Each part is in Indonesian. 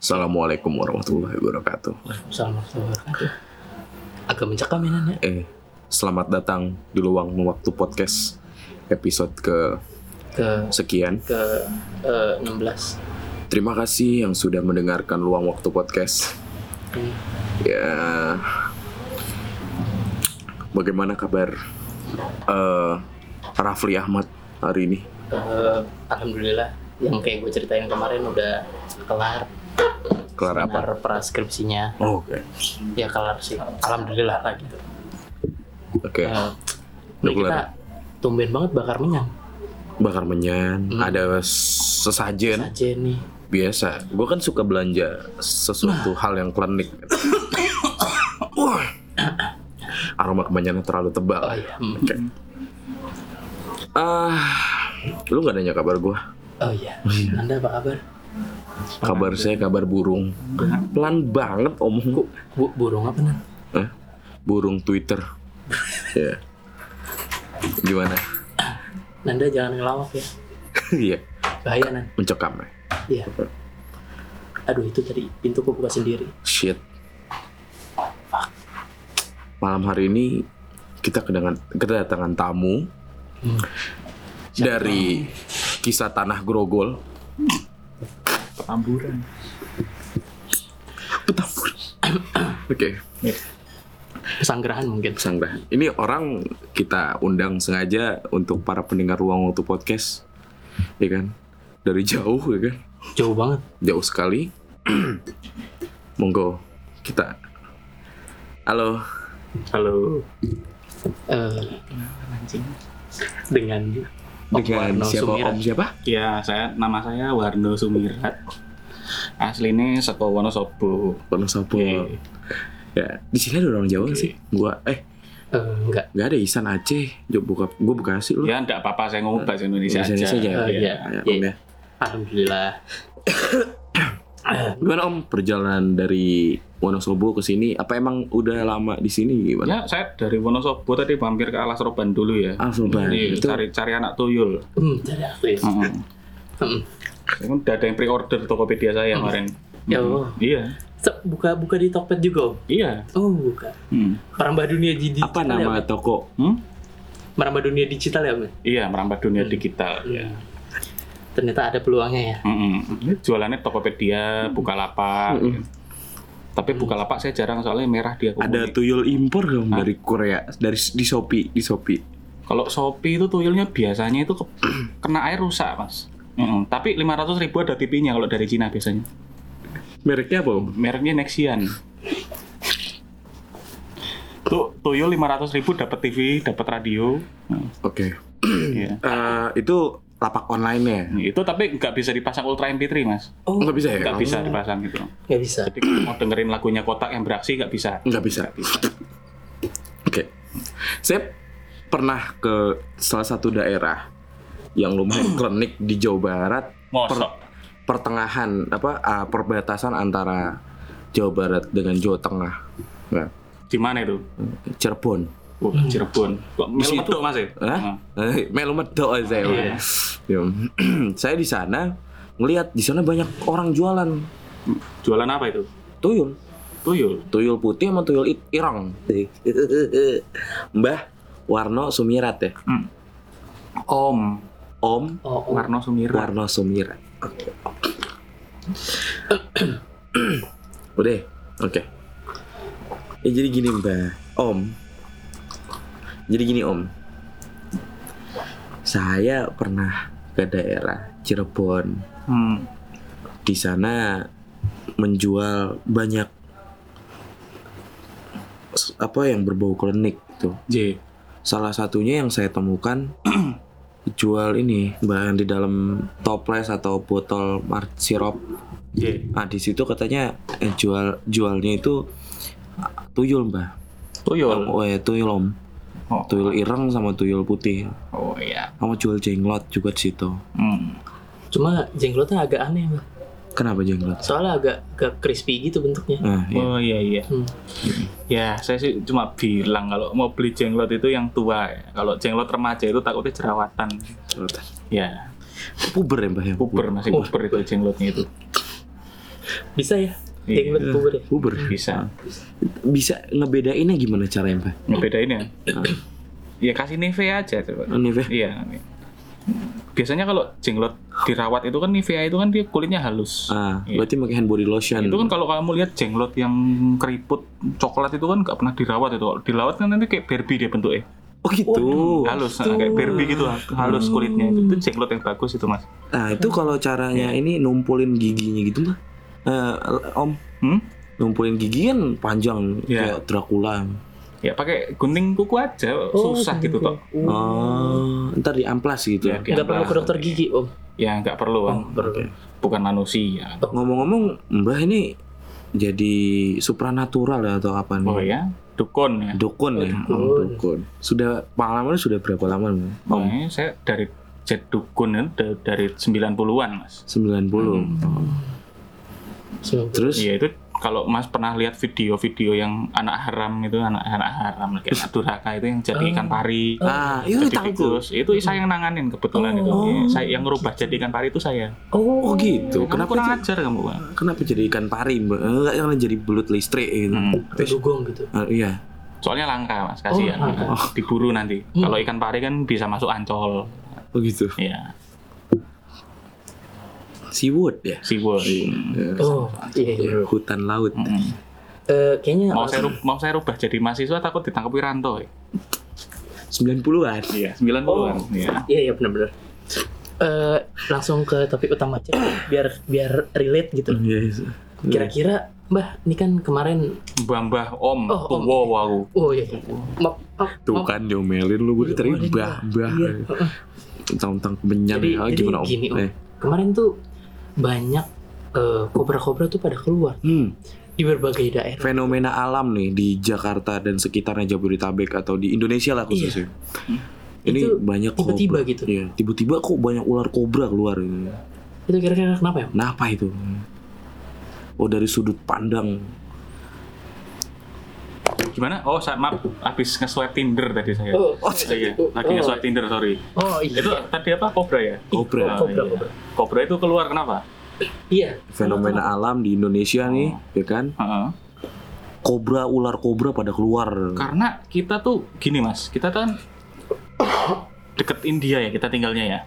Assalamualaikum warahmatullahi wabarakatuh. Waalaikumsalam warahmatullahi wabarakatuh. Agak mencekam ya. Eh, selamat datang di Luang Waktu Podcast episode ke ke sekian. ke eh, 16. Terima kasih yang sudah mendengarkan Luang Waktu Podcast. Hmm. Ya, bagaimana kabar eh Rafli Ahmad hari ini? Eh, alhamdulillah yang kayak gue ceritain kemarin udah kelar Kelar apa? seminar praskripsinya. Oh, Oke, Ya kelar sih. Alhamdulillah lah gitu. oke. Eh, Udah ini kelar. kita tumben banget bakar minyak Bakar menyan, Hmm. ada sesajen aja nih. biasa. Gue kan suka belanja sesuatu Nah. hal yang klinik. Wah, aroma kemenyannya terlalu tebal. Oh iya. hmm. Oke. Ah, lu gak nanya kabar gue? Oh iya. Anda apa kabar? Kabar saya kabar burung. Pelan banget omong kok. Bu burung apa Nan? Eh, burung Twitter. ya. Gimana? Nanda jangan ngelawak ya. Iya, Bahaya Nan. mencekam ya. Iya. Aduh itu tadi pintu buka sendiri. Shit. Malam hari ini kita kedatangan, kedatangan tamu Hmm. dari kisah tanah Grogol. Petamburan. Petambur. Oke, Pesanggerahan mungkin. Sangra. Ini orang kita undang sengaja untuk para pendengar ruang waktu podcast, ya kan? Dari jauh, ya kan? Jauh banget. Jauh sekali. Monggo kita. Halo. Halo. Eh, Anjing. dengan Dengan Warno siapa Sumirat. Om siapa? Ya, saya nama saya Warno Sumirat. Aslinya saka Wonosobo. Wonosobo. Oke. Ya, di sini ada orang Jawa Oke. sih. Gua eh Eh, enggak. nggak ada Isan Aceh. Jok buka gua Bekasi lu. Ya, enggak apa-apa saya ngomong bahasa Indonesia, Bahasa aja. Indonesia aja. Oh, Ya. iya. Ya, ya. Alhamdulillah. Gimana Om perjalanan dari Wonosobo ke sini? Apa emang udah lama di sini gimana? Ya, saya dari Wonosobo tadi mampir ke Alas Roban dulu ya. Sobat. Jadi Itu cari cari anak tuyul. Hmm, ya. Heeh. Hmm. Kan udah ada yang pre-order Tokopedia saya kemarin. Ya. Allah. Iya. Se- Buka buka di Tokped juga, Om. Iya. Oh, buka. Hmm. Merambah dunia di digital apa ya, nama Om? toko? Hmm? Merambah dunia digital ya, Om? Iya, merambah dunia digital. Ya. Ternyata ada peluangnya ya. Mm-mm. Jualannya Tokopedia, Bukalapak. Mm-mm. Tapi Bukalapak saya jarang soalnya merah dia. Ada tuyul impor dong dari Korea, dari di Shopee, di Shopee. Kalau Shopee itu tuyulnya biasanya itu ke- kena air rusak, Mas. Mm-mm. Tapi 500 ribu ada TV-nya kalau dari Cina biasanya. Mereknya apa? Mereknya Nexian. Tuh tuyul 500 ribu dapat TV, dapat radio. Oke. iya. Eh, itu lapak online ya? Itu tapi nggak bisa dipasang Ultra MP3, Mas. Oh, Nggak bisa ya? Nggak bisa dipasang gitu. nggak bisa. Jadi kalau mau dengerin lagunya kotak yang beraksi nggak bisa. Nggak bisa. Oke. Saya pernah ke salah satu daerah yang lumayan klinik di Jawa Barat, Mosok. pertengahan apa ah, perbatasan antara Jawa Barat dengan Jawa Tengah. Nah, Di mana itu? Cirebon. Wah, Cirebon. Kok melu medok, Mas ya? Hah? Eh, Melu medok aja saya. Iya. Ya. saya di sana ngelihat di sana banyak orang jualan Jualan apa itu? tuyul. Tuyul. Tuyul putih sama tuyul ireng. Mbah Warno Sumirat ya. Hmm. Om Om Oh, oh. Warno Sumirat. Warno Sumirat. Oke. Udah. Oke. Ya jadi gini Mbah. Om. Jadi gini Om. Saya pernah ke daerah Cirebon. Hmm. Di sana menjual banyak apa yang berbau klinik tuh. J. Salah satunya yang saya temukan jual ini bahan di dalam toples atau botol mart sirup. J. Nah di situ katanya eh, jual jualnya itu tuyul mbah. Tuyul. Oh ya tuyul om. Oh. Tuyul ireng sama tuyul putih. Oh iya. Sama jual jenglot juga di situ. Hmm. Cuma jenglotnya agak aneh, Mbak. Kenapa jenglot? Soalnya agak agak crispy gitu bentuknya. Nah, iya. Oh iya iya. Hmm. Ya, saya sih cuma bilang kalau mau beli jenglot itu yang tua ya. Kalau jenglot remaja itu takutnya jerawatan. Ya, Puber ya mbah ya? puber masih Oh. puber itu jenglotnya itu. Bisa ya? Iya. Jenglot bubur ya? Uber. Bisa. Bisa ngebedainnya gimana caranya, Pak? Ngebedain ya. ya kasih Nivea aja coba. Nivea? Iya. Biasanya kalau jenglot dirawat itu kan Nivea itu kan dia kulitnya halus. Ah, Iya. berarti pakai hand body lotion. Itu kan kalau kamu lihat jenglot yang keriput coklat itu kan nggak pernah dirawat itu. Dirawat kan nanti kayak Barbie dia bentuknya. Oh gitu. halus nah, kayak Barbie gitu halus kulitnya. Itu, itu jenglot yang bagus itu, Mas. Nah, itu kalau caranya Iya. ini numpulin giginya gitu mah. Eh, Om, Hmm? numpulin gigi kan panjang Iya. kayak Dracula. Ya pakai gunting kuku aja, susah gitu toh. Oh, ntar diamplas gitu. Ya, Nggak perlu ke dokter gigi om. Ya nggak perlu, Om. Perlu. bukan manusia. Ngomong-ngomong, Mbah ini jadi supranatural ya atau apa nih? Oh ya, dukun ya. Dukun ya. dukun. Oh, dukun. Sudah pengalamannya sudah berapa lama? Om, Makanya saya dari jet dukun dari 90-an, Mas. 90. Sembilan puluh. Terus Iya, itu kalau Mas pernah lihat video-video yang anak haram itu anak anak haram kayak durhaka itu yang jadi ikan pari. ah, itu tikus. Itu saya yang nanganin kebetulan itu. Iya, saya yang ngerubah jadi ikan pari itu saya. Oh, gitu. Kamu Kenapa kurang ajar kamu, Pak. kenapa jadi ikan pari, Mbak? Enggak jangan jadi belut listrik gitu. Hmm. Dugong gitu. Ah, iya. Soalnya langka, Mas. Kasihan. Oh, langka. Diburu nanti. Hmm. Kalau ikan pari kan bisa masuk ancol. Oh gitu. Iya, Seawood ya. SeaWorld. Oh iya. iya. Hutan laut. Mm. Eh, kayaknya Mau saya rub- mau saya rubah jadi mahasiswa takut ditangkap Wiranto. ya. 90-an. Iya, 90-an. Iya. Iya iya benar-benar. Eh langsung ke topik utama aja biar biar relate gitu. Iya. iya. Kira-kira Mbah, ini kan kemarin Mbah-mbah Om, Oh, Om. tua aku. oh iya. iya. Maaf, Tuh kan diomelin lu gue Iya, tadi boleh, bah bah. Iya. Tentang kemenyan Jadi- jadi gimana om? gini, Om. Eh. Kemarin tuh banyak eh, kobra-kobra tuh pada keluar Hmm, di berbagai daerah. fenomena alam nih di Jakarta dan sekitarnya Jabodetabek atau di Indonesia lah khususnya. Ini Itu banyak tiba-tiba gitu. Iya, tiba-tiba kok banyak ular kobra keluar gitu. Itu kira-kira kenapa ya? Kenapa itu? Oh dari sudut pandang. Gimana? Oh, saya maaf, habis nge-swipe Tinder tadi saya. Oh, Oh, iya, oh, lagi oh. nge-swipe Tinder, sorry. Oh iya. Itu tadi apa? Kobra ya? Kobra. Oh, Kobra, iya. kobra. Kobra itu keluar kenapa? Iya. Fenomena alam di Indonesia nih, Oh. ya kan? Heeh. Kobra, ular kobra pada keluar. Karena kita tuh gini, Mas. Kita kan deket India ya kita tinggalnya ya.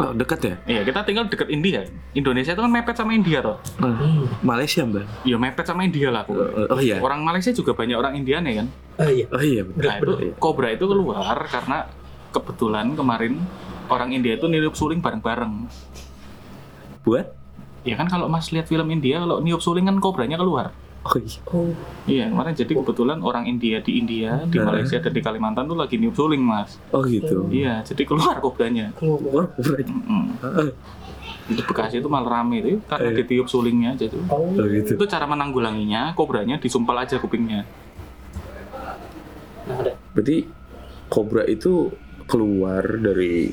Oh, dekat ya? Iya, kita tinggal deket India. Indonesia itu kan mepet sama India toh. Hmm. Malaysia mbak? Ya mepet sama India lah. aku. Oh iya. Orang Malaysia juga banyak orang Indian ya kan. Oh iya. Oh iya. Nah itu Cobra itu keluar karena kebetulan kemarin orang India itu niup suling bareng-bareng. Buat? Ya kan kalau Mas lihat film India kalau niup suling kan kobranya keluar. Oh iya. Oh. Iya, kemarin jadi kebetulan orang India di India, di Nah. Malaysia dan di Kalimantan tuh lagi niup suling, Mas. Oh gitu. Iya, jadi keluar kobranya. Keluar. Wah, kobra. Mm-mm. Ah, Itu Bekasi itu malah rame itu karena Eh. ditiup sulingnya aja tuh. Oh. Oh gitu. Itu cara menanggulanginya, kobranya disumpal aja kupingnya. Nah, ada. Berarti kobra itu keluar dari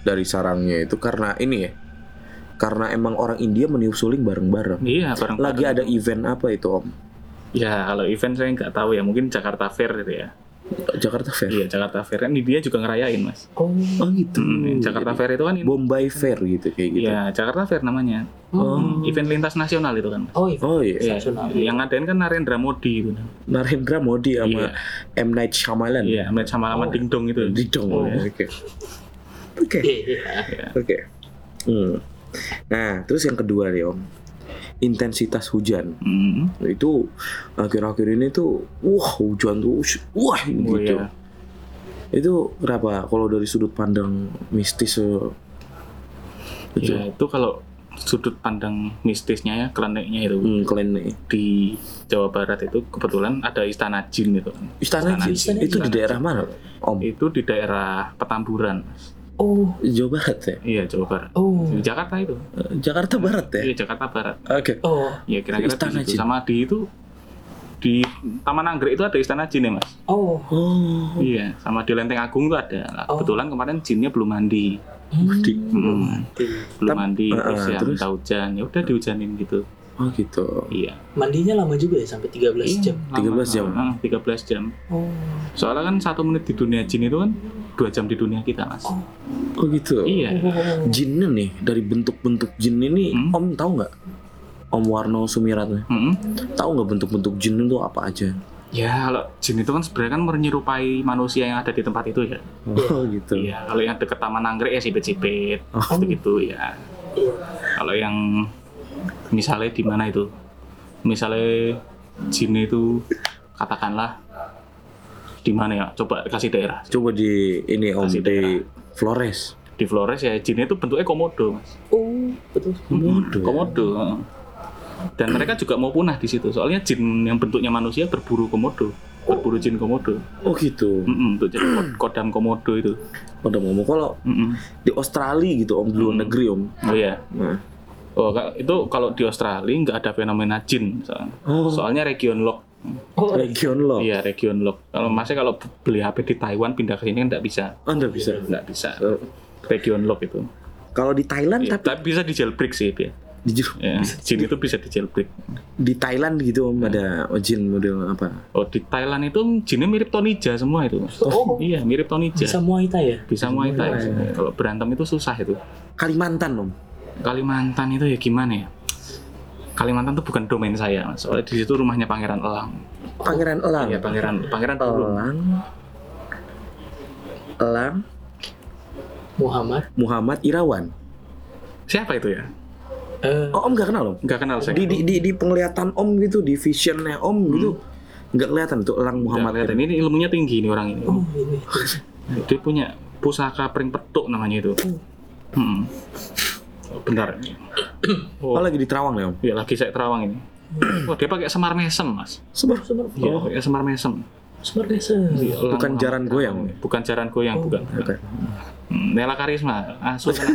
dari sarangnya itu karena ini ya. Karena emang orang India meniup suling bareng-bareng. Iya, bareng Lagi ada event apa itu Om? Ya, kalau event saya nggak tahu ya, mungkin Jakarta Fair gitu ya. Jakarta Fair. Iya, Jakarta Fair kan India juga ngerayain, Mas. Oh. Oh gitu. Hmm, Jakarta Fair itu kan ini. Bombay Fair gitu kayak gitu. Iya, Jakarta Fair namanya. Hmm. Event lintas nasional itu kan. Mas. Oh iya. Oh iya. Iya, Nasional. yang ngadain kan Narendra Modi itu. Narendra Modi sama Iya. M Night Shyamalan. Iya, sama sama sama Oh. Ding Dong itu. Di dong. Oh. Oke. Oke. Iya, iya. Iya. Oke. Hmm. Nah, terus yang kedua nih Om. Intensitas hujan. Hmm. Itu akhir-akhir ini tuh wah hujan tuh wah Oh, gitu. iya. Itu kenapa kalau dari sudut pandang mistis eh, itu Ya, itu kalau sudut pandang mistisnya ya, kliniknya itu hmm, nih. di Jawa Barat itu kebetulan ada istana jin itu. Istana, Istana Jin. Jin. itu di Istana daerah Jin. mana Om? Itu di daerah Petamburan. Oh. Jawa Barat ya? Iya, Jawa Barat. Oh. Di Jakarta itu. Eh, Jakarta Barat ya? Iya, Jakarta Barat. Oke. Oh. Ya kira-kira Istana di situ. Sama di itu di Taman Anggrek itu ada istana jin ya mas? Oh. Oh. Iya, sama di Lenteng Agung itu ada. Nah, Oh. Kebetulan kemarin jinnya belum mandi, Hmm. Di- Hmm. belum mandi, Ah, terus ah, ya terus? minta hujan, ya udah dihujanin gitu. Oh gitu. Iya. Mandinya lama juga ya sampai 13 jam. lama. 13 jam. Ah, 13 jam. Oh. Soalnya kan satu menit di dunia jin itu kan dua jam di dunia kita mas. Oh. Oh gitu. Iya. Oh. Jinnya nih dari bentuk-bentuk jin ini Hmm. Om tahu nggak? Om Warno Sumirat nih. Mm-mm. Tahu nggak bentuk-bentuk jin itu apa aja? Ya, kalau jin itu kan sebenarnya kan menyerupai manusia yang ada di tempat itu ya. Oh gitu. Iya, kalau yang deket Taman Anggrek ya sipit-sipit, Oh. gitu ya. Iya. Kalau yang misalnya di mana itu? Misalnya jin itu katakanlah di mana ya? Coba kasih daerah. Coba di ini Om Kasih di Flores. Di Flores ya jin itu bentuknya komodo, Mas. Oh, betul. Komodo. ya? Komodo. heeh. Dan mereka juga mau punah di situ. Soalnya jin yang bentuknya manusia berburu komodo. Berburu jin komodo. Oh gitu. Untuk jadi kod- kodam komodo itu. Pada ngomong kalau Mm-mm. di Australia gitu Om di luar Hmm. negeri Om. Oh iya. Nah. Oh, itu kalau di Australia nggak ada fenomena jin. soalnya. Oh. Soalnya region lock. Oh, Region lo. Iya, region lock. Kalau masnya kalau beli HP di Taiwan pindah ke sini kan nggak bisa. Anda bisa. Nggak bisa. Eh, Region lock itu. Kalau di Thailand Iya, tapi tapi bisa di jailbreak sih dia. di, Ya, jin itu bisa di jailbreak. di Thailand gitu Om ada jin model apa? Oh, di Thailand itu jinnya mirip Tonija semua itu. Oh, Iya, mirip Tonija. bisa Muay Thai ya? Bisa Muay Thai. Kalau berantem itu susah itu. Kalimantan Om. Kalimantan itu ya gimana ya? Kalimantan itu bukan domain saya, Mas. soalnya di situ rumahnya Pangeran Elang. Pangeran Elang. Iya, Pangeran Pangeran. Elang. Elang Muhammad. Muhammad Irawan. Siapa itu ya? Eh, Oh Om nggak kenal Om? Nggak kenal saya. Di, di, di, di penglihatan Om gitu, di visionnya Om gitu, nggak kelihatan tuh Elang Muhammad. kelihatan. Ini ilmunya tinggi ini orang ini. oh, ini. Dia punya pusaka pring petuk namanya itu. Hmm. Oh, Bentar. Oh, Oh, lagi di Terawang ya Om? ya lagi saya terawang ini. Oh, dia pakai semar mesem, Mas. Sebar. Semar. Iya, Oh, pakai semar mesem. Semar. Iya, Elang Bukan jaran goyang. Bukan jaran goyang, Oh, bukan. Oke. Hmm, Nela Karisma, asuh kan.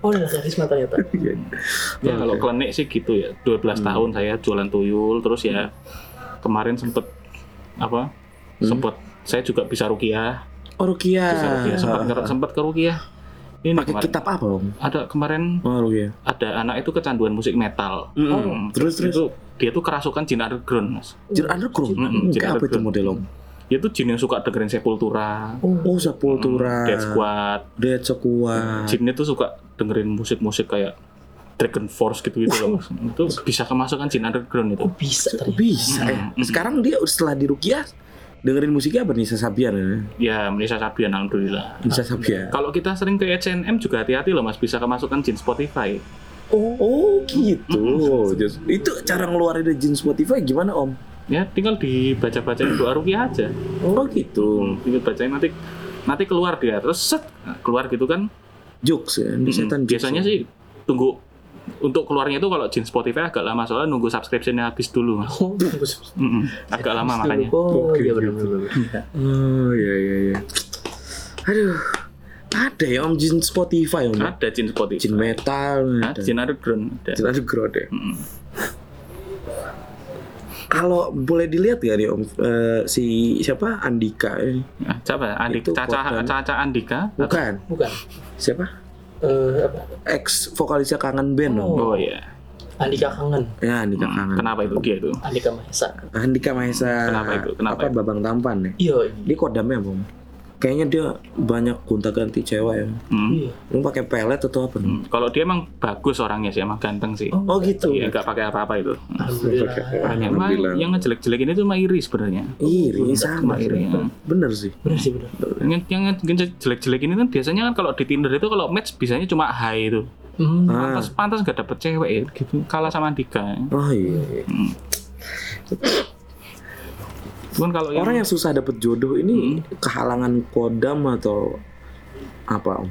Oh, ada karisma ternyata. Ya kalau klenik sih gitu ya. 12 tahun saya jualan tuyul terus ya kemarin sempet apa? Sempet saya juga bisa rukiah, Oh Rukia. bisa rukiah sempat nger- sempat ke rukiah. Ini Pakai kemarin. kitab apa Om? Ada kemarin Oh Rukia. ada anak itu kecanduan musik metal. Mm-mm. Hmm, Terus terus. itu dia tuh kerasukan jin underground, Mas. Jin underground. Mm-mm, jin Kayak apa itu underground. model Om? Dia tuh jin yang suka dengerin Sepultura, Oh Sepultura. Dead Squad. Dead Squad. Jinnya tuh suka dengerin musik-musik kayak Dragon Force gitu gitu loh. Mas. Itu bisa kemasukan jin underground itu. Oh, bisa ternyata. bisa ya? Mm-mm. Sekarang dia setelah di Rukia dengerin musiknya apa Nisa Sabian ya? Ya, Melisa Sabian alhamdulillah. Nisa Sabian. Kalau kita sering ke H&M juga hati-hati loh mas, bisa kemasukan jin Spotify. Oh, oh gitu. Itu cara ngeluarin dari jin Spotify gimana Om? Ya, tinggal dibaca-bacain doa rukiah aja. Oh gitu. Hmm, tinggal bacain nanti nanti keluar dia, terus set keluar gitu kan. Jokes ya, setan jokes Biasanya ya. sih tunggu untuk keluarnya itu kalau jin Spotify agak lama soalnya nunggu subscriptionnya habis dulu mas. Oh, agak lama makanya. Oh, iya oke, benar benar. Oh iya iya iya. Aduh, ada ya Om jin Spotify Om. Ada jin Spotify. Jin metal, Ada ada. jin underground. Ada. Jin underground ya. Kalau boleh dilihat ya nih Om, eh, si siapa Andika ini? Nah, siapa? Andik, Itu Caca. Caca Andika? Bukan, Bukan. siapa? Eh, apa? Ex vokalisnya Kangen Band Om. Oh iya. Andika Kangen. Ya Andika Hmm, Kangen. Kenapa itu dia itu? Andika Mahesa. Andika Mahesa. Kenapa itu? Kenapa apa itu? Babang Tampan ya? Iya, Dia kodamnya Om? Kayaknya dia banyak gonta-ganti cewek ya. Hmm. iya. Lu pakai pelet atau apa? Hmm, Kalau dia emang bagus orangnya sih, emang ganteng sih. Oh gitu. Iya, nggak pakai apa-apa itu. Mah Alhamdulillah. yang ngejelek-jelek ini tuh mah iri sebenarnya. Iri sama Cuma iri. ya. Bener sih. Benar sih benar. Yang yang jelek-jelek ini kan biasanya kan kalau di Tinder itu kalau match bisanya cuma hai itu. Hmm. Ah. Pantas pantas nggak dapet cewek ya, gitu. Kalah sama Andika. Oh iya. Hmm. Cuman kalau yang, Orang yang susah dapet jodoh ini kehalangan kodam atau apa Om?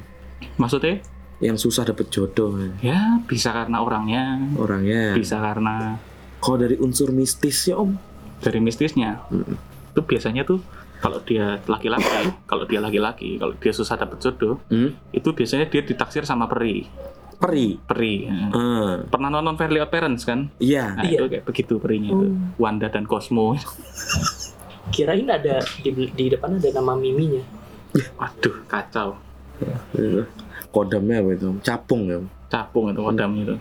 maksudnya Yang susah dapet jodoh ya. ya bisa karena orangnya, orangnya. bisa karena Kalau dari unsur mistisnya Om, dari mistisnya. Mm. Itu biasanya tuh kalau dia laki-laki, kalau dia laki-laki, kalau dia susah dapet jodoh, hmm? itu biasanya dia ditaksir sama peri. peri. Peri. ya. Ah, Pernah nonton Fairly Odd Parents kan? iya. Nah, Iya. itu kayak begitu perinya itu. Wanda dan Cosmo. Kirain ada di, di depan ada nama miminya. Waduh, kacau. Kodamnya apa itu? Capung ya. Capung itu kodamnya itu.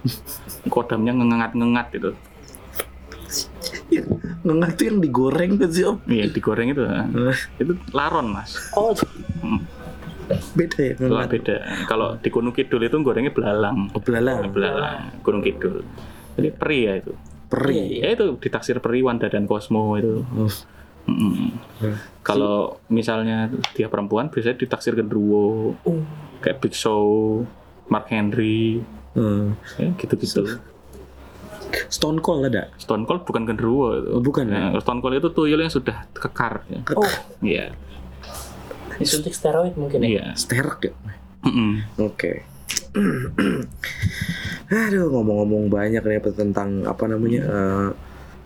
Kodamnya ngengat-ngengat itu. Ngengat tuh yang digoreng kan sih Om? Iya, digoreng itu. ha. Itu laron, Mas. Oh, Hmm. beda ya Lah beda. Kalau di Gunung Kidul itu gorengnya belalang. Oh, belalang Belalang, Gunung Kidul. Jadi peri ya itu. peri Ya itu ditaksir peri Wanda dan Cosmo itu. Oh, Mm-mm. Kalau misalnya dia perempuan biasanya ditaksir genderuwo Oh, kayak Big Show, Mark Henry, hmm. ya, gitu-gitu. Stone Cold ada Stone Cold bukan genderuwo itu. Oh, bukan ya? Ya, Stone Cold itu tuyul yang sudah kekar. Ya. oh, Iya. disuntik steroid mungkin ya? Iya. Sterak ya Mm-mm. Oke. Aduh, ngomong-ngomong banyak nih tentang apa namanya eh,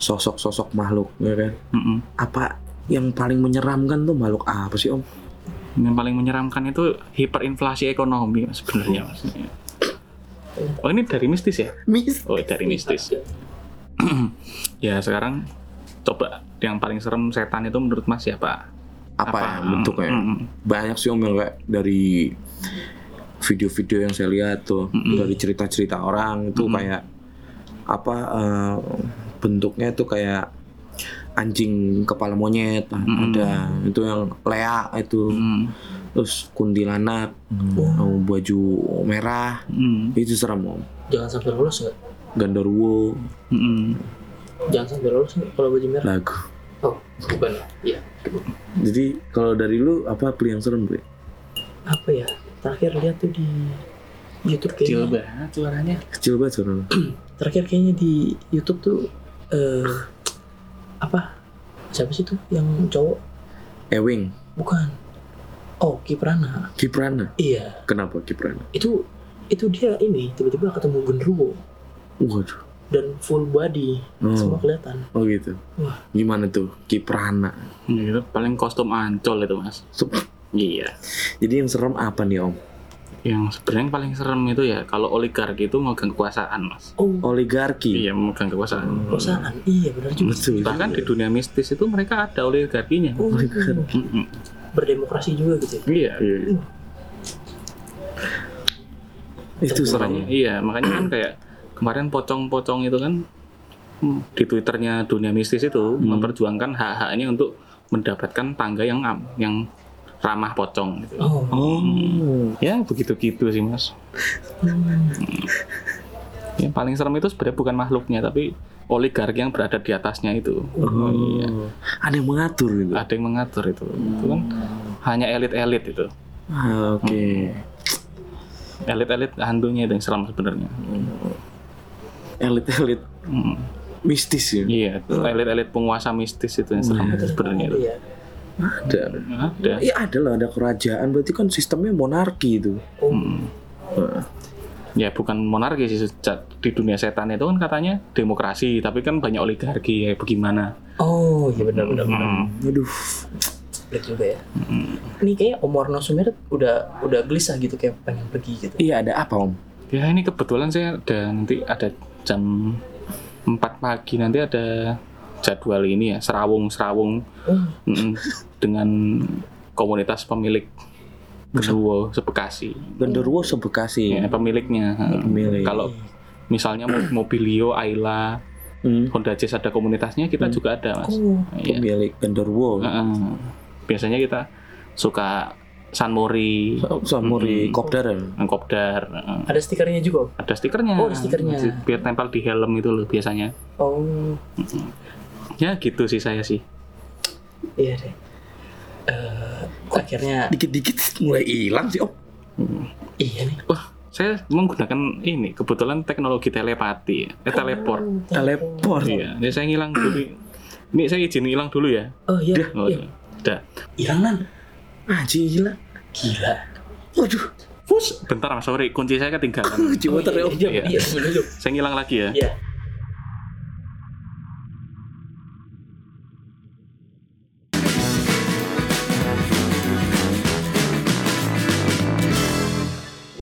sosok-sosok makhluk, ya kan? Mm-mm. Apa yang paling menyeramkan tuh makhluk apa sih om? Yang paling menyeramkan itu hiperinflasi ekonomi sebenarnya mas. Oh ini dari mistis ya? Mis. Oh dari mistis. ya sekarang coba yang paling serem setan itu menurut Mas siapa? Apa, ya bentuknya? Mm-mm. Banyak sih om yang kayak dari video-video yang saya lihat tuh, Mm-mm. dari cerita-cerita orang itu Mm-mm. kayak apa eh, bentuknya tuh kayak anjing kepala monyet Mm-mm. ada itu yang lea itu Mm. terus kuntilanak mau baju merah Mm. itu serem om Jangan sampai lolos nggak? gandarwo Mm-mm. Jangan sampai lolos kalau baju merah? lagu Oh, bukan. Iya. jadi kalau dari lu apa beli yang serem beli Apa ya? Terakhir lihat tuh di YouTube Kecil kayaknya. banget suaranya. kecil banget suara lu. Terakhir kayaknya di YouTube tuh eh apa? Siapa sih tuh yang cowok? Ewing Bukan. Oh, Kiprana. Kiprana Iya. kenapa Kiprana Itu itu dia ini tiba-tiba ketemu genderuwo waduh dan full body Oh. semua kelihatan. oh gitu Wah. gimana tuh Kiprana Itu paling kostum ancol itu mas. Sup. Iya. jadi yang serem apa nih om Yang sebenarnya yang paling serem itu ya kalau oligarki itu megang kekuasaan mas. Oh, oligarki Iya megang kekuasaan. perusahaan. Iya, benar juga. betul Bahkan di dunia mistis itu mereka ada oligarkinya. Oh, Mm-mm. berdemokrasi juga gitu. ya? Iya. Iya. itu serem Makanya, iya, makanya kan kayak kemarin pocong-pocong itu kan hmm, di twitternya dunia mistis itu memperjuangkan hak-haknya untuk mendapatkan tangga yang am- yang ramah pocong gitu. Oh. oh Ya begitu-gitu sih mas. Hmm. Yang paling serem itu sebenarnya bukan makhluknya tapi oligarki yang berada di atasnya itu. Oh, iya. ada yang mengatur gitu Ada yang mengatur itu. Itu kan hanya elit-elit itu. Ah, oke Elit-elit hantunya itu yang serem sebenarnya. elit-elit Hmm. mistis ya Iya, elit-elit penguasa mistis itu yang serem itu sebenarnya itu. Iya. Ada Ada. ya ada lah ada kerajaan berarti kan sistemnya monarki itu Oh, Hmm. Nah, Ya bukan monarki sih sejak di dunia setan itu kan katanya demokrasi, tapi kan banyak oligarki ya bagaimana? oh iya benar benar benar. Hmm. aduh Pelik juga ya. Ini kayak Om Warno Sumirat udah udah gelisah gitu kayak pengen pergi gitu. iya ada apa om Ya ini kebetulan saya ada nanti ada jam 4 pagi nanti ada jadwal ini ya serawung serawung Oh, mm, dengan komunitas pemilik Genderuwo sebekasi. genderuwo sebekasi Ya, pemiliknya. Pemilik. Kalau misalnya mo- Mobilio, Ayla, Hmm, Honda Jazz ada komunitasnya, kita juga ada mas. oh, Iya. pemilik genderuwo Heeh. Biasanya kita suka Sanmori, samuri Mm-mm. kopdar ya? Kopdar, heeh. ada stikernya juga. Ada stikernya. Oh, ada stikernya. Biar tempel di helm itu loh biasanya. Oh, Ya gitu sih saya sih. iya deh. Eh, akhirnya dikit-dikit mulai hilang sih om iya nih. Wah, saya menggunakan ini kebetulan teknologi telepati, eh, teleport. Oh, teleport Iya, ini saya ngilang dulu. Ini saya izin hilang dulu ya. Oh iya, Oh, iya. udah. Hilang nan. anjing gila Gila. waduh Bus, bentar mas, sorry, kunci saya ketinggalan. jiwa Oh, iya, terlalu iya, Iya. iya, iya, itu. saya ngilang lagi ya. Iya.